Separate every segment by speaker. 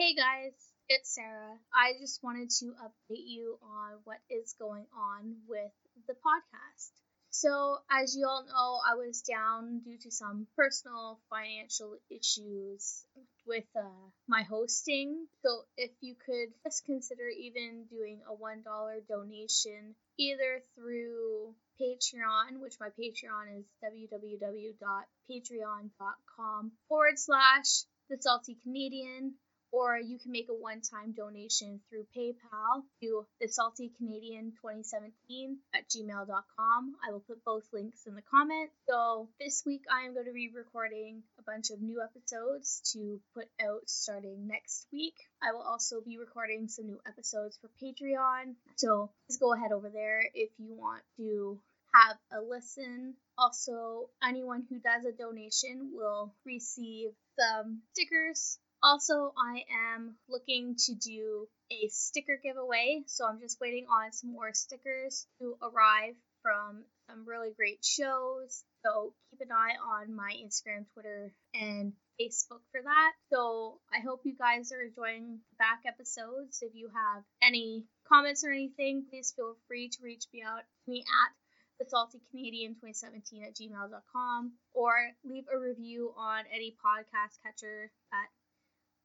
Speaker 1: Hey guys, it's Sarah. I just wanted to update you on what is going on with the podcast. So, as you all know, I was down due to some personal financial issues with uh, my hosting. So, if you could just consider even doing a $1 donation either through Patreon, which my Patreon is www.patreon.com forward slash the salty Canadian, or you can make a one-time donation through PayPal to the salty Canadian 2017 at gmail.com. I will put both links in the comments. So this week I am going to be recording a bunch of new episodes to put out starting next week. I will also be recording some new episodes for Patreon. So please go ahead over there if you want to have a listen. Also, anyone who does a donation will receive some stickers also, I am looking to do a sticker giveaway, so I'm just waiting on some more stickers to arrive from some really great shows. So keep an eye on my Instagram, Twitter, and Facebook for that. So I hope you guys are enjoying back episodes. If you have any comments or anything, please feel free to reach me out to me at the salty canadian 2017 at gmail.com or leave a review on any podcast catcher that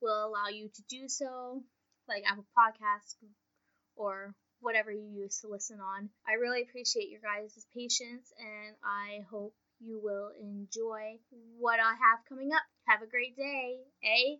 Speaker 1: will allow you to do so, like Apple Podcasts or whatever you use to listen on. I really appreciate your guys' patience and I hope you will enjoy what I have coming up. Have a great day, eh?